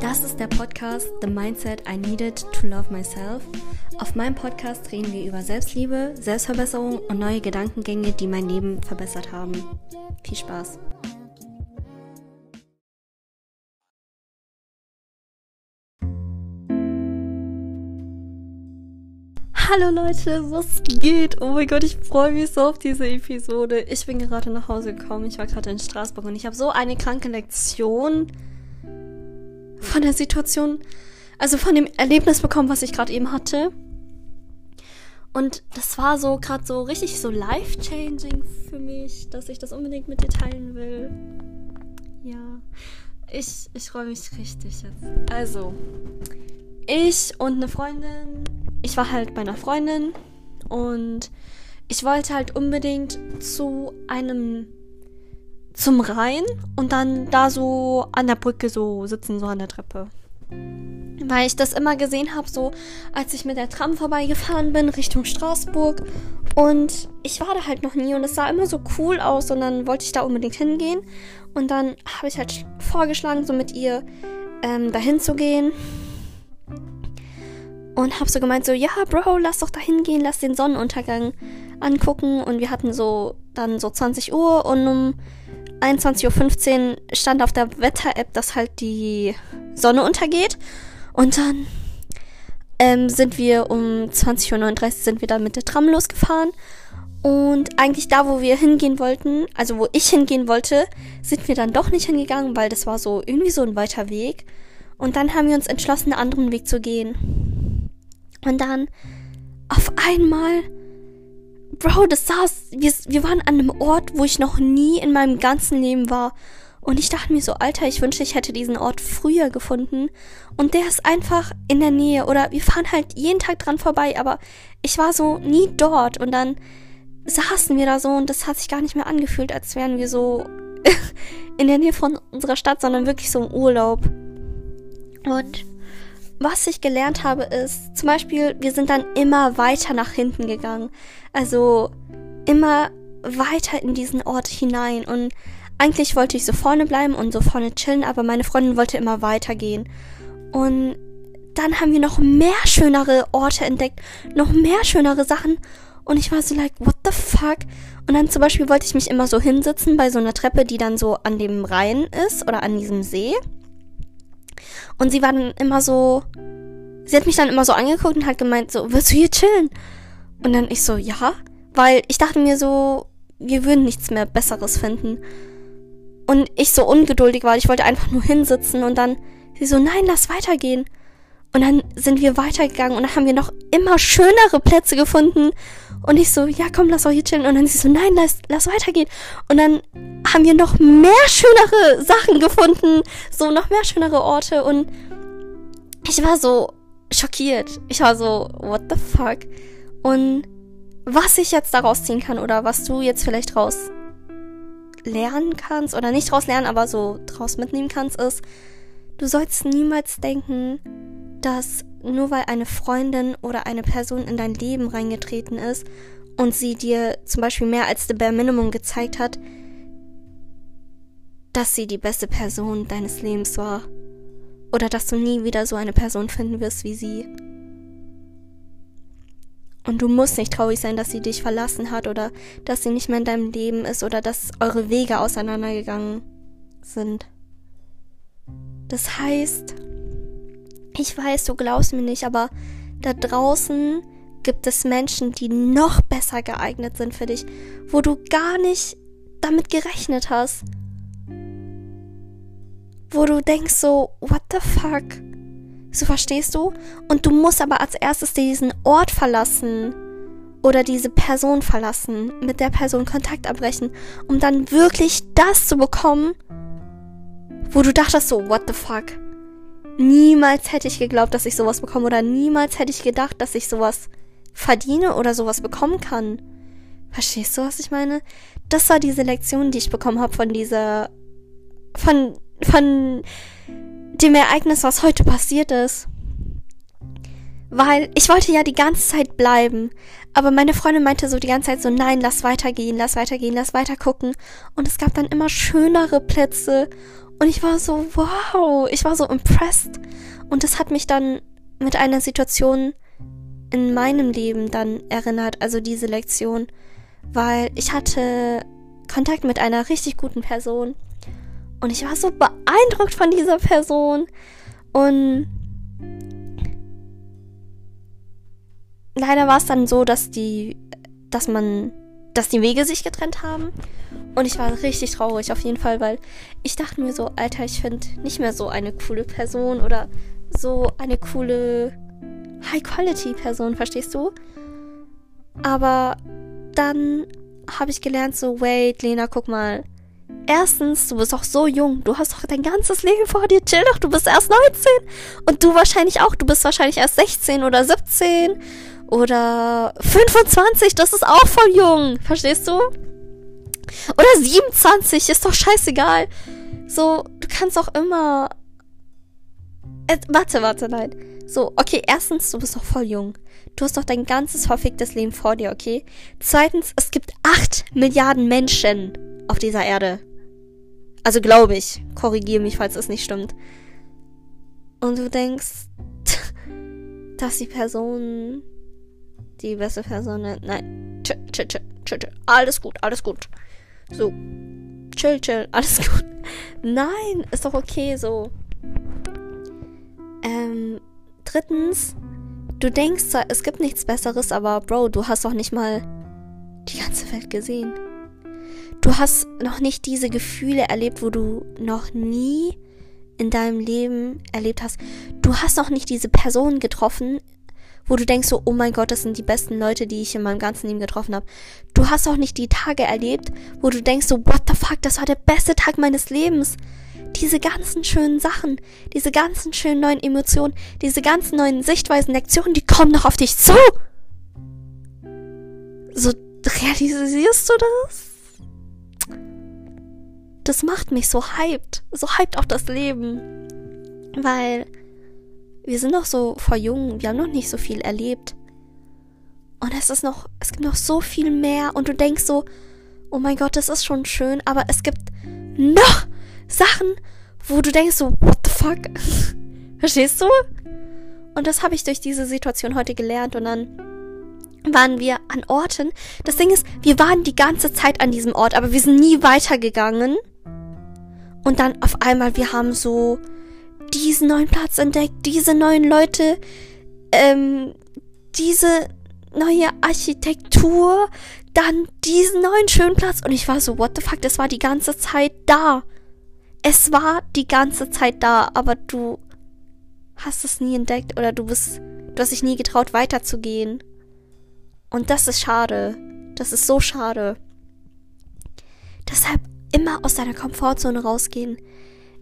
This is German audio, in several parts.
Das ist der Podcast The Mindset I Needed to Love Myself. Auf meinem Podcast reden wir über Selbstliebe, Selbstverbesserung und neue Gedankengänge, die mein Leben verbessert haben. Viel Spaß! Hallo Leute, was geht? Oh mein Gott, ich freue mich so auf diese Episode. Ich bin gerade nach Hause gekommen. Ich war gerade in Straßburg und ich habe so eine kranke Lektion von der Situation, also von dem Erlebnis bekommen, was ich gerade eben hatte. Und das war so gerade so richtig so life-changing für mich, dass ich das unbedingt mit dir teilen will. Ja, ich, ich freue mich richtig jetzt. Also, ich und eine Freundin, ich war halt bei einer Freundin und ich wollte halt unbedingt zu einem zum Rhein und dann da so an der Brücke so sitzen, so an der Treppe. Weil ich das immer gesehen habe, so als ich mit der Tram vorbeigefahren bin Richtung Straßburg. Und ich war da halt noch nie und es sah immer so cool aus und dann wollte ich da unbedingt hingehen. Und dann habe ich halt vorgeschlagen, so mit ihr ähm, dahin zu gehen. Und habe so gemeint, so, ja, Bro, lass doch da hingehen, lass den Sonnenuntergang angucken. Und wir hatten so dann so 20 Uhr und um 21.15 Uhr stand auf der Wetter-App, dass halt die Sonne untergeht. Und dann ähm, sind wir um 20.39 Uhr sind wir dann mit der Tram losgefahren. Und eigentlich da, wo wir hingehen wollten, also wo ich hingehen wollte, sind wir dann doch nicht hingegangen, weil das war so irgendwie so ein weiter Weg. Und dann haben wir uns entschlossen, einen anderen Weg zu gehen. Und dann auf einmal Bro, das saß, wir, wir waren an einem Ort, wo ich noch nie in meinem ganzen Leben war. Und ich dachte mir so, Alter, ich wünschte, ich hätte diesen Ort früher gefunden. Und der ist einfach in der Nähe. Oder wir fahren halt jeden Tag dran vorbei, aber ich war so nie dort. Und dann saßen wir da so und das hat sich gar nicht mehr angefühlt, als wären wir so in der Nähe von unserer Stadt, sondern wirklich so im Urlaub. Und was ich gelernt habe, ist zum Beispiel, wir sind dann immer weiter nach hinten gegangen. Also immer weiter in diesen Ort hinein. Und eigentlich wollte ich so vorne bleiben und so vorne chillen, aber meine Freundin wollte immer weitergehen. Und dann haben wir noch mehr schönere Orte entdeckt, noch mehr schönere Sachen. Und ich war so like, what the fuck? Und dann zum Beispiel wollte ich mich immer so hinsitzen bei so einer Treppe, die dann so an dem Rhein ist oder an diesem See. Und sie war dann immer so, sie hat mich dann immer so angeguckt und hat gemeint, so, willst du hier chillen? Und dann ich so, ja, weil ich dachte mir so, wir würden nichts mehr Besseres finden. Und ich so ungeduldig war, ich wollte einfach nur hinsitzen und dann sie so, nein, lass weitergehen. Und dann sind wir weitergegangen und dann haben wir noch immer schönere Plätze gefunden. Und ich so, ja komm, lass auch hier chillen. Und dann sie so, nein, lass, lass weitergehen. Und dann haben wir noch mehr schönere Sachen gefunden. So, noch mehr schönere Orte. Und ich war so schockiert. Ich war so, what the fuck? Und was ich jetzt daraus ziehen kann oder was du jetzt vielleicht draus lernen kannst oder nicht draus lernen, aber so draus mitnehmen kannst, ist, du sollst niemals denken, dass nur weil eine Freundin oder eine Person in dein Leben reingetreten ist und sie dir zum Beispiel mehr als the bare minimum gezeigt hat, dass sie die beste Person deines Lebens war. Oder dass du nie wieder so eine Person finden wirst wie sie. Und du musst nicht traurig sein, dass sie dich verlassen hat oder dass sie nicht mehr in deinem Leben ist oder dass eure Wege auseinandergegangen sind. Das heißt, ich weiß, du glaubst mir nicht, aber da draußen gibt es Menschen, die noch besser geeignet sind für dich, wo du gar nicht damit gerechnet hast. Wo du denkst so, what the fuck? So verstehst du? Und du musst aber als erstes diesen Ort verlassen oder diese Person verlassen, mit der Person Kontakt abbrechen, um dann wirklich das zu bekommen, wo du dachtest so, what the fuck? Niemals hätte ich geglaubt, dass ich sowas bekomme oder niemals hätte ich gedacht, dass ich sowas verdiene oder sowas bekommen kann. Verstehst du, was ich meine? Das war diese Lektion, die ich bekommen habe von dieser von von dem Ereignis, was heute passiert ist. Weil ich wollte ja die ganze Zeit bleiben. Aber meine Freundin meinte so die ganze Zeit so, nein, lass weitergehen, lass weitergehen, lass weiter gucken. Und es gab dann immer schönere Plätze. Und ich war so, wow, ich war so impressed. Und das hat mich dann mit einer Situation in meinem Leben dann erinnert, also diese Lektion. Weil ich hatte Kontakt mit einer richtig guten Person. Und ich war so beeindruckt von dieser Person. Und leider war es dann so, dass die, dass man, dass die Wege sich getrennt haben. Und ich war richtig traurig auf jeden Fall, weil ich dachte mir so, Alter, ich finde nicht mehr so eine coole Person oder so eine coole High-Quality-Person, verstehst du? Aber dann habe ich gelernt, so, wait, Lena, guck mal. Erstens, du bist doch so jung. Du hast doch dein ganzes Leben vor dir. Chill doch, du bist erst 19. Und du wahrscheinlich auch. Du bist wahrscheinlich erst 16 oder 17 oder 25, das ist auch voll jung. Verstehst du? Oder 27, ist doch scheißegal. So, du kannst auch immer. Äh, warte, warte, nein. So, okay, erstens, du bist doch voll jung. Du hast doch dein ganzes verficktes Leben vor dir, okay? Zweitens, es gibt 8 Milliarden Menschen auf dieser Erde. Also glaube ich. Korrigiere mich, falls es nicht stimmt. Und du denkst, dass die Person die beste Person. Nein. Chill, chill, chill, chill, chill. Alles gut, alles gut. So. Chill, chill, alles gut. Nein, ist doch okay so. Ähm, drittens, du denkst zwar, es gibt nichts Besseres, aber Bro, du hast doch nicht mal die ganze Welt gesehen. Du hast noch nicht diese Gefühle erlebt, wo du noch nie in deinem Leben erlebt hast. Du hast noch nicht diese Person getroffen, wo du denkst so, oh mein Gott, das sind die besten Leute, die ich in meinem ganzen Leben getroffen habe. Du hast auch nicht die Tage erlebt, wo du denkst so, what the fuck, das war der beste Tag meines Lebens. Diese ganzen schönen Sachen, diese ganzen schönen neuen Emotionen, diese ganzen neuen Sichtweisen, Lektionen, die kommen noch auf dich zu. So realisierst du das? Das macht mich so hyped, so hyped auf das Leben. Weil wir sind noch so vor jung, wir haben noch nicht so viel erlebt. Und es ist noch, es gibt noch so viel mehr und du denkst so, oh mein Gott, das ist schon schön, aber es gibt noch Sachen, wo du denkst so, what the fuck? Verstehst du? Und das habe ich durch diese Situation heute gelernt und dann waren wir an Orten. Das Ding ist, wir waren die ganze Zeit an diesem Ort, aber wir sind nie weitergegangen. Und dann auf einmal, wir haben so diesen neuen Platz entdeckt, diese neuen Leute, ähm, diese neue Architektur, dann diesen neuen schönen Platz. Und ich war so, what the fuck, das war die ganze Zeit da. Es war die ganze Zeit da, aber du hast es nie entdeckt oder du bist, du hast dich nie getraut weiterzugehen. Und das ist schade. Das ist so schade. Deshalb immer aus deiner Komfortzone rausgehen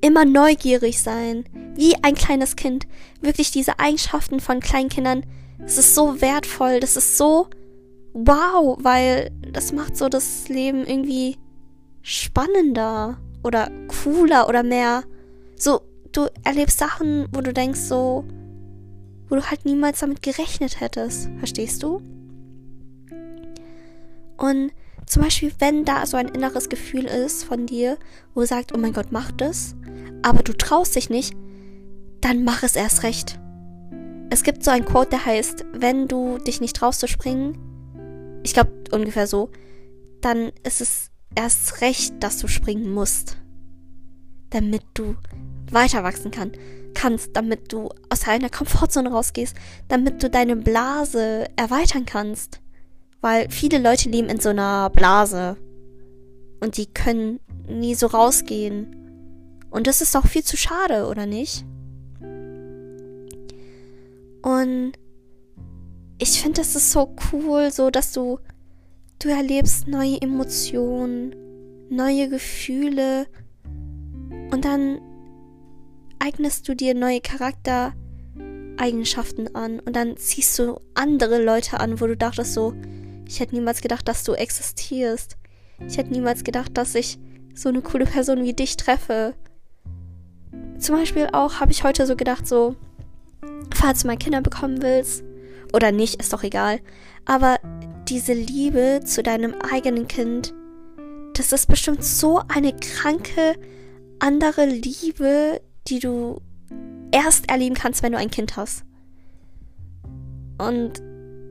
immer neugierig sein, wie ein kleines Kind. Wirklich diese Eigenschaften von Kleinkindern, es ist so wertvoll, das ist so wow, weil das macht so das Leben irgendwie spannender oder cooler oder mehr. So, du erlebst Sachen, wo du denkst so, wo du halt niemals damit gerechnet hättest. Verstehst du? Und zum Beispiel, wenn da so ein inneres Gefühl ist von dir, wo du sagst, oh mein Gott, mach das, aber du traust dich nicht, dann mach es erst recht. Es gibt so ein Quote, der heißt, wenn du dich nicht traust zu springen, ich glaube ungefähr so, dann ist es erst recht, dass du springen musst. Damit du weiter wachsen kann, kannst, damit du aus deiner Komfortzone rausgehst, damit du deine Blase erweitern kannst. Weil viele Leute leben in so einer Blase. Und die können nie so rausgehen. Und das ist doch viel zu schade, oder nicht? Und ich finde, das ist so cool, so dass du, du erlebst neue Emotionen, neue Gefühle und dann eignest du dir neue Charaktereigenschaften an und dann ziehst du andere Leute an, wo du dachtest so, ich hätte niemals gedacht, dass du existierst. Ich hätte niemals gedacht, dass ich so eine coole Person wie dich treffe. Zum Beispiel auch habe ich heute so gedacht, so, falls du mal Kinder bekommen willst, oder nicht, ist doch egal. Aber diese Liebe zu deinem eigenen Kind, das ist bestimmt so eine kranke andere Liebe, die du erst erleben kannst, wenn du ein Kind hast. Und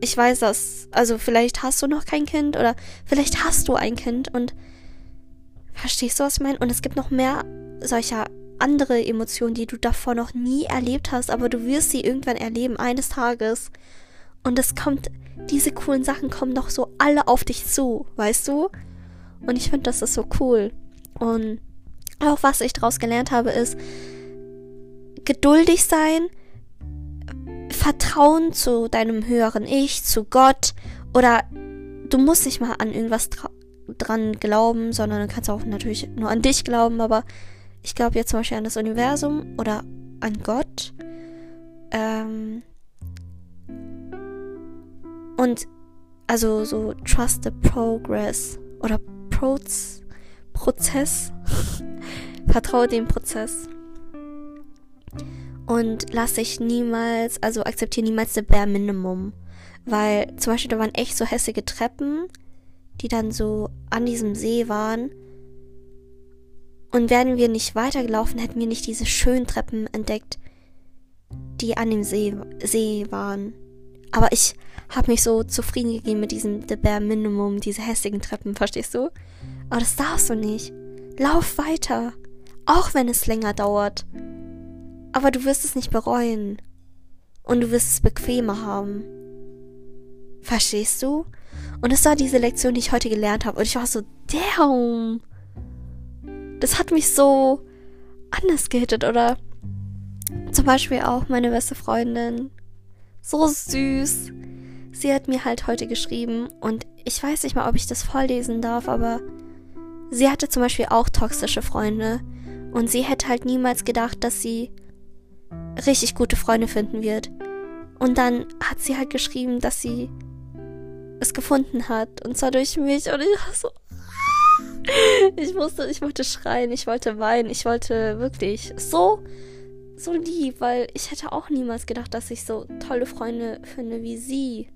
ich weiß das. Also vielleicht hast du noch kein Kind oder vielleicht hast du ein Kind und verstehst du, was ich meine? Und es gibt noch mehr solcher andere Emotionen, die du davor noch nie erlebt hast, aber du wirst sie irgendwann erleben, eines Tages. Und es kommt, diese coolen Sachen kommen doch so alle auf dich zu, weißt du? Und ich finde, das ist so cool. Und auch was ich daraus gelernt habe, ist geduldig sein, Vertrauen zu deinem höheren Ich, zu Gott oder du musst nicht mal an irgendwas dran glauben, sondern du kannst auch natürlich nur an dich glauben, aber ich glaube jetzt zum Beispiel an das Universum oder an Gott. Ähm und also so trust the progress oder Proz Prozess. Vertraue dem Prozess. Und lass dich niemals, also akzeptiere niemals das Bare Minimum. Weil zum Beispiel da waren echt so hässliche Treppen, die dann so an diesem See waren. Und wären wir nicht weitergelaufen, hätten wir nicht diese schönen Treppen entdeckt, die an dem See, See waren. Aber ich habe mich so zufrieden gegeben mit diesem The Bare Minimum, diese hässlichen Treppen, verstehst du? Aber das darfst du nicht. Lauf weiter. Auch wenn es länger dauert. Aber du wirst es nicht bereuen. Und du wirst es bequemer haben. Verstehst du? Und es war diese Lektion, die ich heute gelernt habe. Und ich war so, damn. Das hat mich so anders gehittet. Oder zum Beispiel auch meine beste Freundin. So süß. Sie hat mir halt heute geschrieben. Und ich weiß nicht mal, ob ich das vorlesen darf, aber sie hatte zum Beispiel auch toxische Freunde. Und sie hätte halt niemals gedacht, dass sie richtig gute Freunde finden wird. Und dann hat sie halt geschrieben, dass sie es gefunden hat. Und zwar durch mich. Und ich war so. Ich musste, ich wollte schreien, ich wollte weinen, ich wollte wirklich so, so lieb, weil ich hätte auch niemals gedacht, dass ich so tolle Freunde finde wie sie.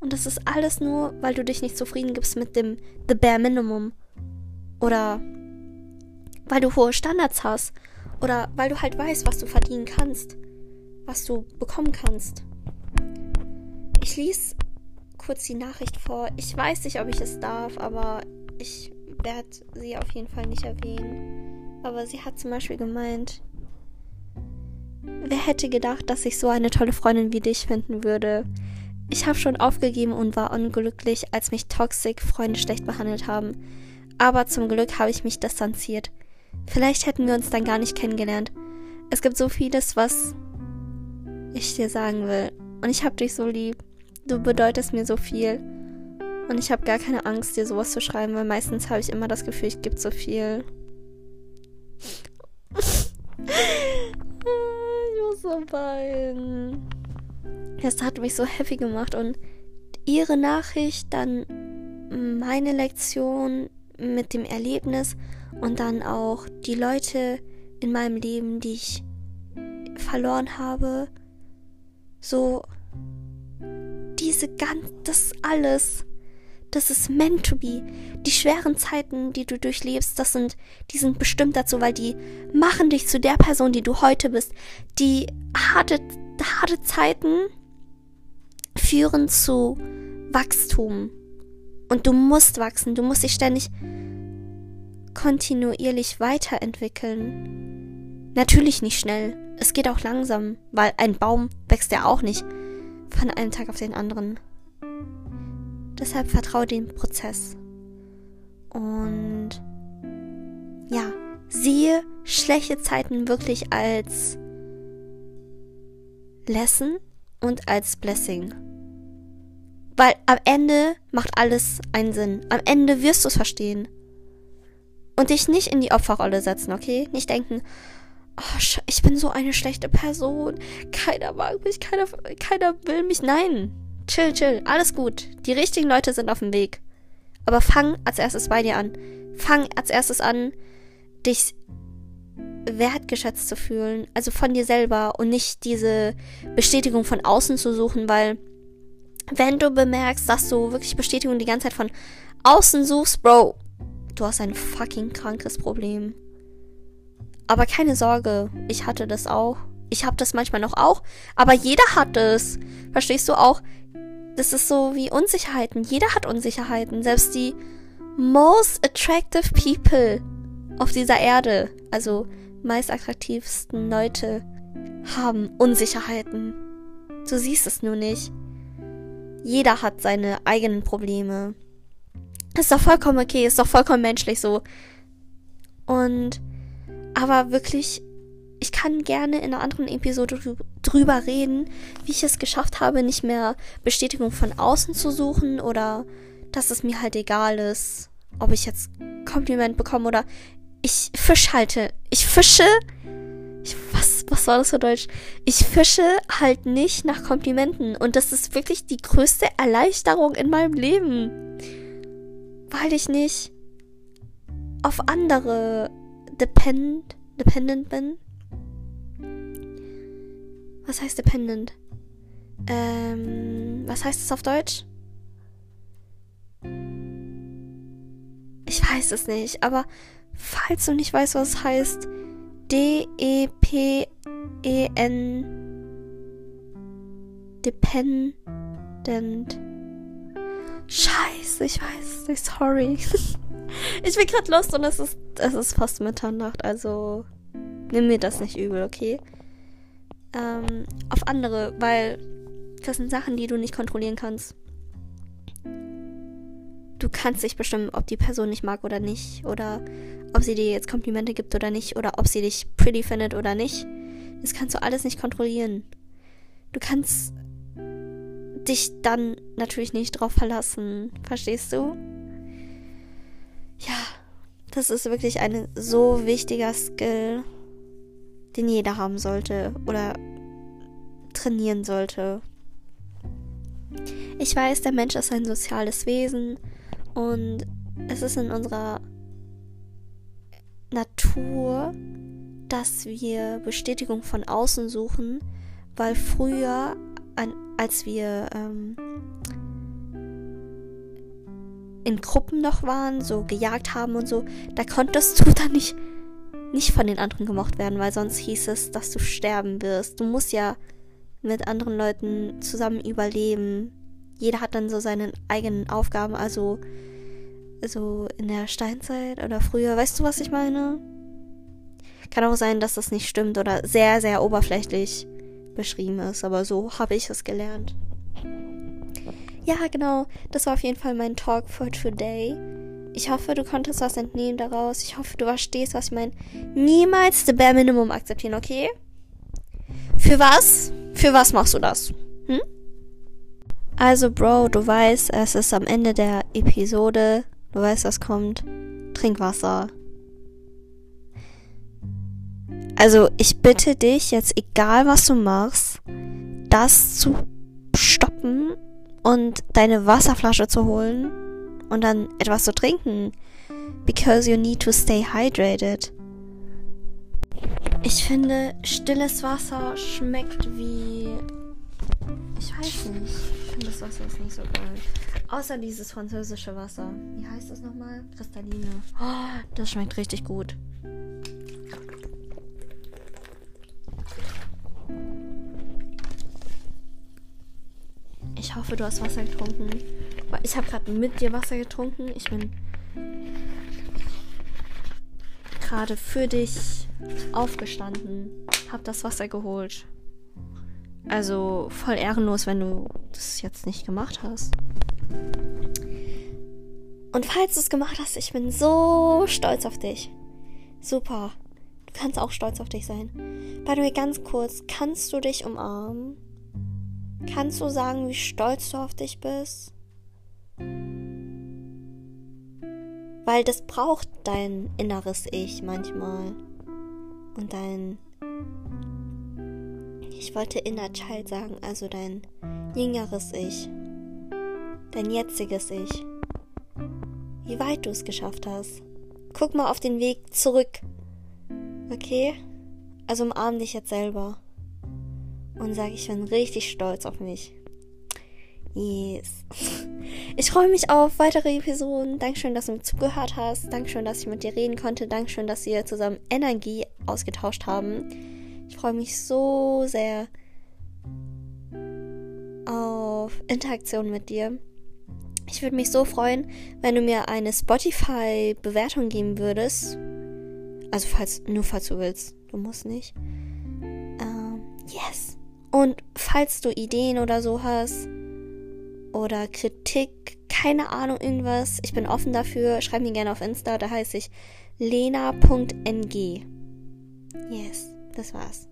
Und das ist alles nur, weil du dich nicht zufrieden gibst mit dem The Bare Minimum. Oder weil du hohe Standards hast. Oder weil du halt weißt, was du verdienen kannst. Was du bekommen kannst. Ich lese kurz die Nachricht vor. Ich weiß nicht, ob ich es darf, aber ich werde sie auf jeden Fall nicht erwähnen. Aber sie hat zum Beispiel gemeint, wer hätte gedacht, dass ich so eine tolle Freundin wie dich finden würde? Ich habe schon aufgegeben und war unglücklich, als mich toxic Freunde schlecht behandelt haben. Aber zum Glück habe ich mich distanziert. Vielleicht hätten wir uns dann gar nicht kennengelernt. Es gibt so vieles, was ich dir sagen will. Und ich hab dich so lieb. Du bedeutest mir so viel. Und ich habe gar keine Angst, dir sowas zu schreiben, weil meistens habe ich immer das Gefühl, ich gebe so viel. ich muss so weinen. Das hat mich so happy gemacht und ihre Nachricht, dann meine Lektion mit dem Erlebnis und dann auch die Leute in meinem Leben, die ich verloren habe. So, diese ganz, das alles, das ist meant to be. Die schweren Zeiten, die du durchlebst, das sind, die sind bestimmt dazu, weil die machen dich zu der Person, die du heute bist. Die harte, harte Zeiten führen zu Wachstum. Und du musst wachsen, du musst dich ständig kontinuierlich weiterentwickeln. Natürlich nicht schnell. Es geht auch langsam, weil ein Baum wächst ja auch nicht von einem Tag auf den anderen. Deshalb vertraue dem Prozess. Und ja, siehe schlechte Zeiten wirklich als Lesson und als Blessing. Weil am Ende macht alles einen Sinn. Am Ende wirst du es verstehen. Und dich nicht in die Opferrolle setzen, okay? Nicht denken, oh, ich bin so eine schlechte Person. Keiner mag mich, keiner, keiner will mich. Nein. Chill, chill. Alles gut. Die richtigen Leute sind auf dem Weg. Aber fang als erstes bei dir an. Fang als erstes an, dich wertgeschätzt zu fühlen, also von dir selber und nicht diese Bestätigung von außen zu suchen, weil wenn du bemerkst, dass du wirklich Bestätigung die ganze Zeit von außen suchst, Bro, du hast ein fucking krankes Problem. Aber keine Sorge, ich hatte das auch. Ich habe das manchmal noch auch, aber jeder hat es. Verstehst du auch? Das ist so wie Unsicherheiten. Jeder hat Unsicherheiten. Selbst die most attractive people auf dieser Erde, also meist attraktivsten Leute, haben Unsicherheiten. Du siehst es nur nicht. Jeder hat seine eigenen Probleme. Ist doch vollkommen okay, ist doch vollkommen menschlich so. Und, aber wirklich, ich kann gerne in einer anderen Episode drüber reden, wie ich es geschafft habe, nicht mehr Bestätigung von außen zu suchen oder dass es mir halt egal ist, ob ich jetzt Kompliment bekomme oder ich fisch halte. Ich fische. Ich, was, was war das für Deutsch? Ich fische halt nicht nach Komplimenten. Und das ist wirklich die größte Erleichterung in meinem Leben. Weil ich nicht auf andere depend, dependent bin. Was heißt dependent? Ähm, was heißt es auf Deutsch? Ich weiß es nicht, aber falls du nicht weißt, was es heißt, D-E-P-E-N Dependent. Scheiße, ich weiß nicht, sorry. ich bin gerade lost und es ist, es ist fast Mitternacht, also nimm mir das nicht übel, okay? Ähm, auf andere, weil das sind Sachen, die du nicht kontrollieren kannst du kannst dich bestimmen, ob die Person dich mag oder nicht. Oder ob sie dir jetzt Komplimente gibt oder nicht. Oder ob sie dich pretty findet oder nicht. Das kannst du alles nicht kontrollieren. Du kannst dich dann natürlich nicht drauf verlassen. Verstehst du? Ja, das ist wirklich ein so wichtiger Skill, den jeder haben sollte oder trainieren sollte. Ich weiß, der Mensch ist ein soziales Wesen und es ist in unserer Natur, dass wir Bestätigung von außen suchen, weil früher, an, als wir ähm, in Gruppen noch waren, so gejagt haben und so, da konntest du dann nicht, nicht von den anderen gemocht werden, weil sonst hieß es, dass du sterben wirst. Du musst ja mit anderen Leuten zusammen überleben. Jeder hat dann so seine eigenen Aufgaben, also so in der Steinzeit oder früher. Weißt du, was ich meine? Kann auch sein, dass das nicht stimmt oder sehr, sehr oberflächlich beschrieben ist, aber so habe ich es gelernt. Ja, genau. Das war auf jeden Fall mein Talk for today. Ich hoffe, du konntest was entnehmen daraus. Ich hoffe, du verstehst, was ich meine. Niemals the bare minimum akzeptieren, okay? Für was? Für was machst du das? Hm? Also, Bro, du weißt, es ist am Ende der Episode. Du weißt, was kommt. Trink Wasser. Also, ich bitte dich jetzt, egal was du machst, das zu stoppen und deine Wasserflasche zu holen und dann etwas zu trinken. Because you need to stay hydrated. Ich finde, stilles Wasser schmeckt wie. Ich weiß nicht. Ich finde das Wasser ist nicht so geil. Außer dieses französische Wasser. Wie heißt das nochmal? Kristalline. Oh, das schmeckt richtig gut. Ich hoffe, du hast Wasser getrunken. Ich habe gerade mit dir Wasser getrunken. Ich bin gerade für dich aufgestanden. Hab das Wasser geholt. Also voll ehrenlos, wenn du das jetzt nicht gemacht hast. Und falls du es gemacht hast, ich bin so stolz auf dich. Super. Du kannst auch stolz auf dich sein. By the way, ganz kurz, kannst du dich umarmen? Kannst du sagen, wie stolz du auf dich bist? Weil das braucht dein inneres Ich manchmal. Und dein. Ich wollte Inner Child sagen, also dein jüngeres Ich dein jetziges Ich. Wie weit du es geschafft hast. Guck mal auf den Weg zurück. Okay? Also umarm dich jetzt selber. Und sag, ich bin richtig stolz auf mich. Yes. Ich freue mich auf weitere Episoden. Dankeschön, dass du mir zugehört hast. Dankeschön, dass ich mit dir reden konnte. Dankeschön, dass wir zusammen Energie ausgetauscht haben. Ich freue mich so sehr auf Interaktion mit dir. Ich würde mich so freuen, wenn du mir eine Spotify-Bewertung geben würdest. Also falls, nur falls du willst. Du musst nicht. Ähm, yes. Und falls du Ideen oder so hast oder Kritik, keine Ahnung, irgendwas, ich bin offen dafür. Schreib mir gerne auf Insta, da heiße ich lena.ng. Yes, das war's.